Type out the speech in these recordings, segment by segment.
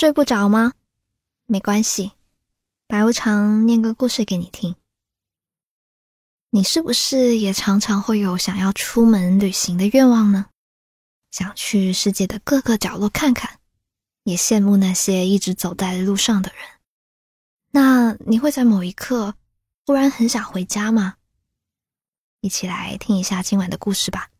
睡不着吗？没关系，白无常念个故事给你听。你是不是也常常会有想要出门旅行的愿望呢？想去世界的各个角落看看，也羡慕那些一直走在路上的人。那你会在某一刻忽然很想回家吗？一起来听一下今晚的故事吧。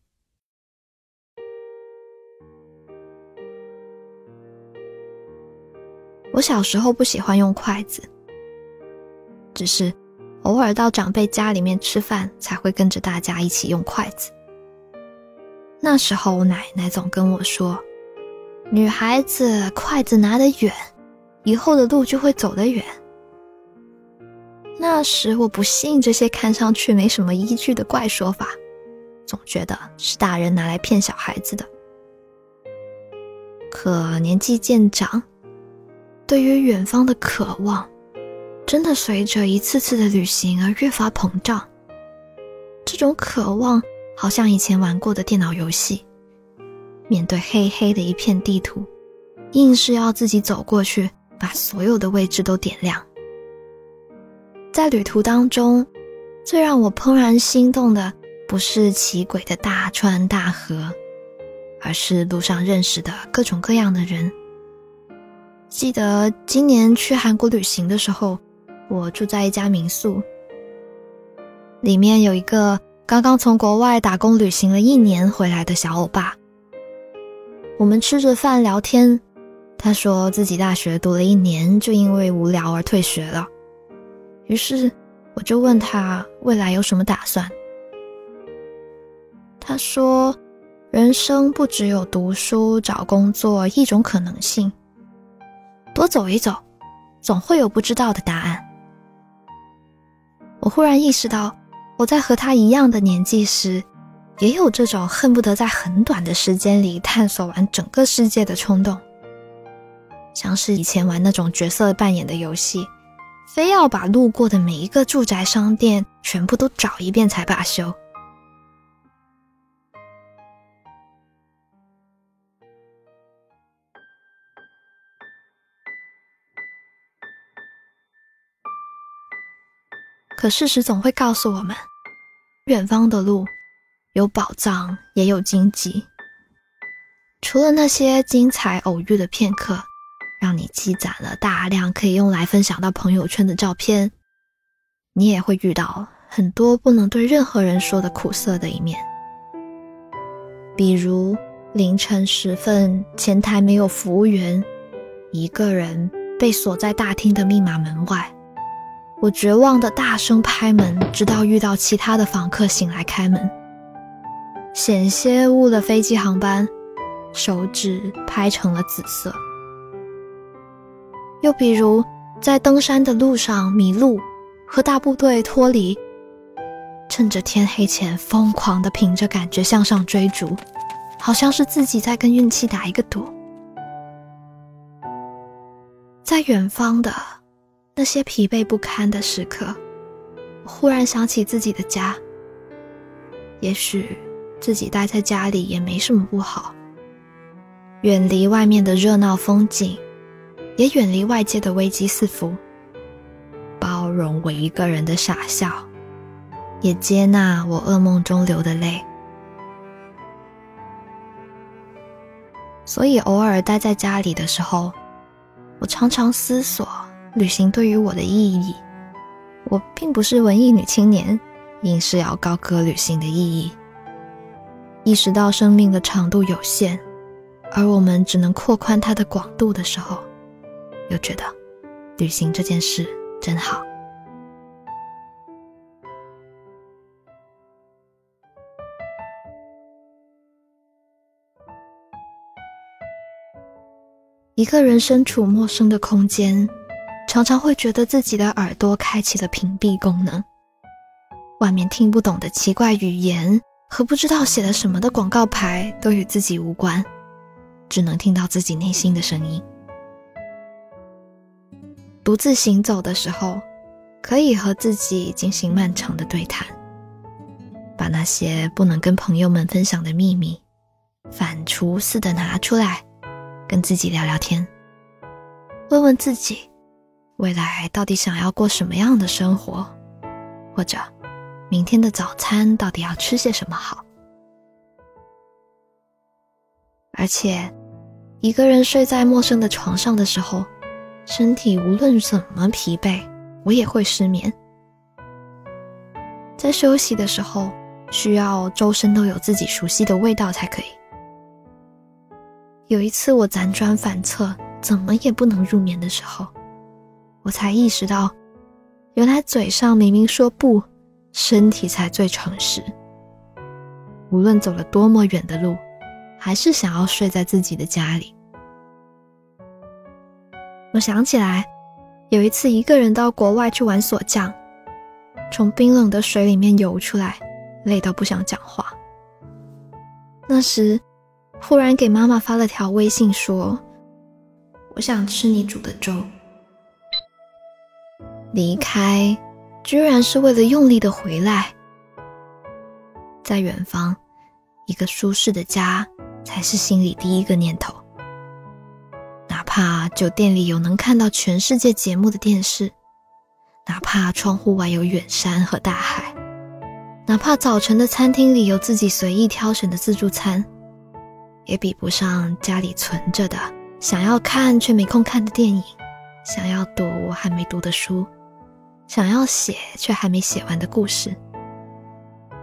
我小时候不喜欢用筷子，只是偶尔到长辈家里面吃饭，才会跟着大家一起用筷子。那时候我奶奶总跟我说：“女孩子筷子拿得远，以后的路就会走得远。”那时我不信这些看上去没什么依据的怪说法，总觉得是大人拿来骗小孩子的。可年纪渐长。对于远方的渴望，真的随着一次次的旅行而越发膨胀。这种渴望，好像以前玩过的电脑游戏，面对黑黑的一片地图，硬是要自己走过去，把所有的位置都点亮。在旅途当中，最让我怦然心动的，不是奇诡的大川大河，而是路上认识的各种各样的人。记得今年去韩国旅行的时候，我住在一家民宿，里面有一个刚刚从国外打工旅行了一年回来的小欧巴。我们吃着饭聊天，他说自己大学读了一年就因为无聊而退学了，于是我就问他未来有什么打算。他说，人生不只有读书、找工作一种可能性。多走一走，总会有不知道的答案。我忽然意识到，我在和他一样的年纪时，也有这种恨不得在很短的时间里探索完整个世界的冲动。像是以前玩那种角色扮演的游戏，非要把路过的每一个住宅、商店全部都找一遍才罢休。可事实总会告诉我们，远方的路有宝藏，也有荆棘。除了那些精彩偶遇的片刻，让你积攒了大量可以用来分享到朋友圈的照片，你也会遇到很多不能对任何人说的苦涩的一面。比如凌晨时分，前台没有服务员，一个人被锁在大厅的密码门外。我绝望的大声拍门，直到遇到其他的访客醒来开门。险些误了飞机航班，手指拍成了紫色。又比如在登山的路上迷路，和大部队脱离，趁着天黑前疯狂的凭着感觉向上追逐，好像是自己在跟运气打一个赌。在远方的。那些疲惫不堪的时刻，忽然想起自己的家。也许自己待在家里也没什么不好，远离外面的热闹风景，也远离外界的危机四伏，包容我一个人的傻笑，也接纳我噩梦中流的泪。所以偶尔待在家里的时候，我常常思索。旅行对于我的意义，我并不是文艺女青年，硬是要高歌旅行的意义。意识到生命的长度有限，而我们只能扩宽它的广度的时候，又觉得旅行这件事真好。一个人身处陌生的空间。常常会觉得自己的耳朵开启了屏蔽功能，外面听不懂的奇怪语言和不知道写了什么的广告牌都与自己无关，只能听到自己内心的声音。独自行走的时候，可以和自己进行漫长的对谈，把那些不能跟朋友们分享的秘密，反刍似的拿出来，跟自己聊聊天。问问自己，未来到底想要过什么样的生活，或者明天的早餐到底要吃些什么好。而且，一个人睡在陌生的床上的时候，身体无论怎么疲惫，我也会失眠。在休息的时候，需要周身都有自己熟悉的味道才可以。有一次我辗转反侧，怎么也不能入眠的时候，我才意识到，原来嘴上明明说不，身体才最诚实。无论走了多么远的路。还是想要睡在自己的家里。我想起来，有一次一个人到国外去玩锁匠，从冰冷的水里面游出来，累到不想讲话。那时，忽然给妈妈发了条微信说：“我想吃你煮的粥。”离开，居然是为了用力的回来。在远方，一个舒适的家。才是心里第一个念头。哪怕酒店里有能看到全世界节目的电视，哪怕窗户外有远山和大海，哪怕早晨的餐厅里有自己随意挑选的自助餐，也比不上家里存着的想要看却没空看的电影，想要读还没读的书，想要写却还没写完的故事。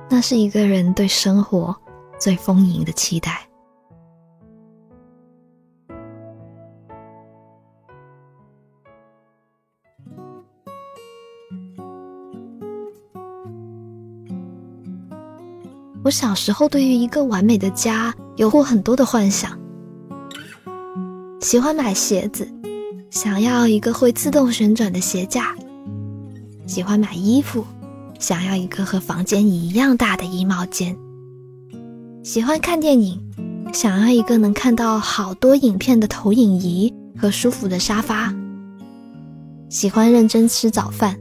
那是一个人对生活最丰盈的期待。我小时候对于一个完美的家有过很多的幻想，喜欢买鞋子，想要一个会自动旋转的鞋架；喜欢买衣服，想要一个和房间一样大的衣帽间；喜欢看电影，想要一个能看到好多影片的投影仪和舒服的沙发；喜欢认真吃早饭，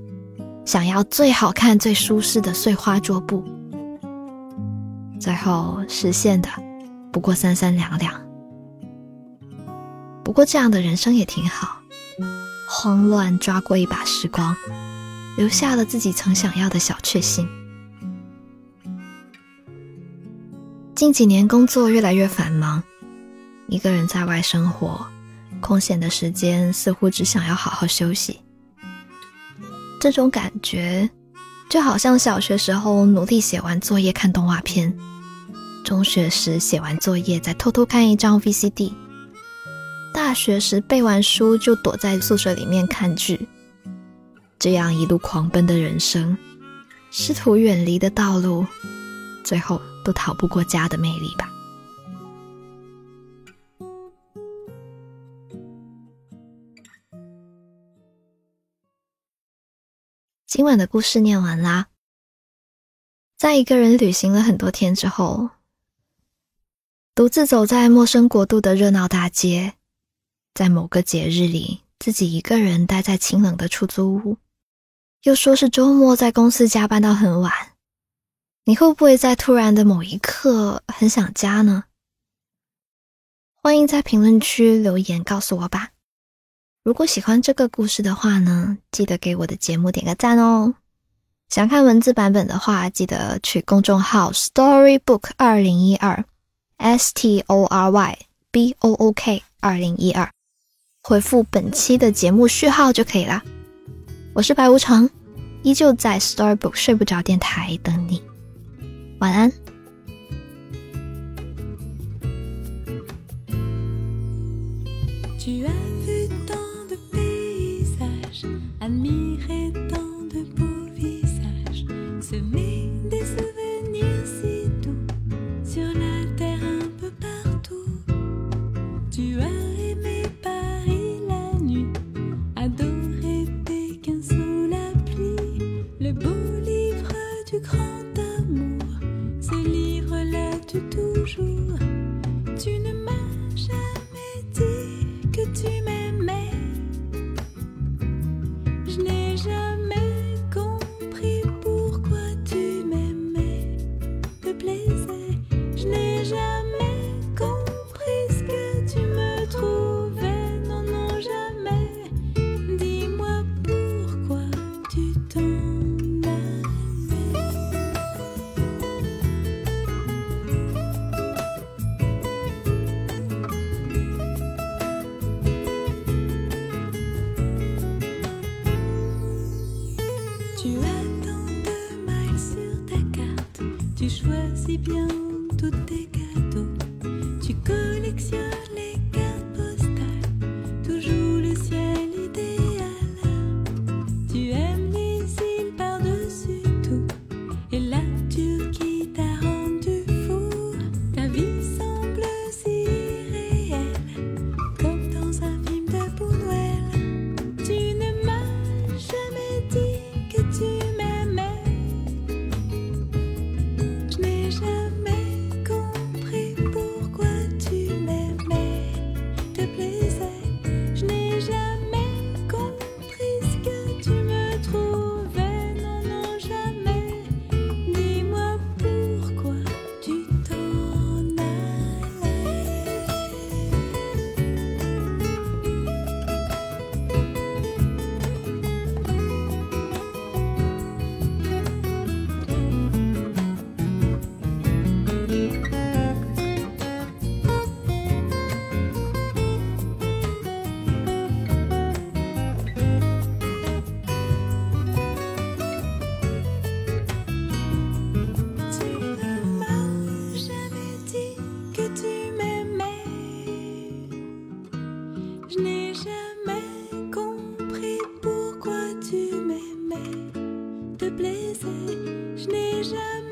想要最好看、最舒适的碎花桌布。最后实现的不过三三两两，不过这样的人生也挺好，慌乱抓过一把时光，留下了自己曾想要的小确幸。近几年工作越来越繁忙，一个人在外生活，空闲的时间似乎只想要好好休息。这种感觉。就好像小学时候努力写完作业看动画片，中学时写完作业再偷偷看一张 VCD，大学时背完书就躲在宿舍里面看剧，这样一路狂奔的人生，试图远离的道路，最后都逃不过家的魅力吧。今晚的故事念完啦。在一个人旅行了很多天之后，独自走在陌生国度的热闹大街，在某个节日里，自己一个人待在清冷的出租屋，又说是周末在公司加班到很晚，你会不会在突然的某一刻很想家呢？欢迎在评论区留言告诉我吧。如果喜欢这个故事的话呢，记得给我的节目点个赞哦。想看文字版本的话，记得去公众号 Storybook 二零一二，S T O R Y B O O K 二零一二，回复本期的节目序号就可以啦。我是白无常，依旧在 Storybook 睡不着电台等你，晚安。toutes shall te blesser, je n'ai jamais.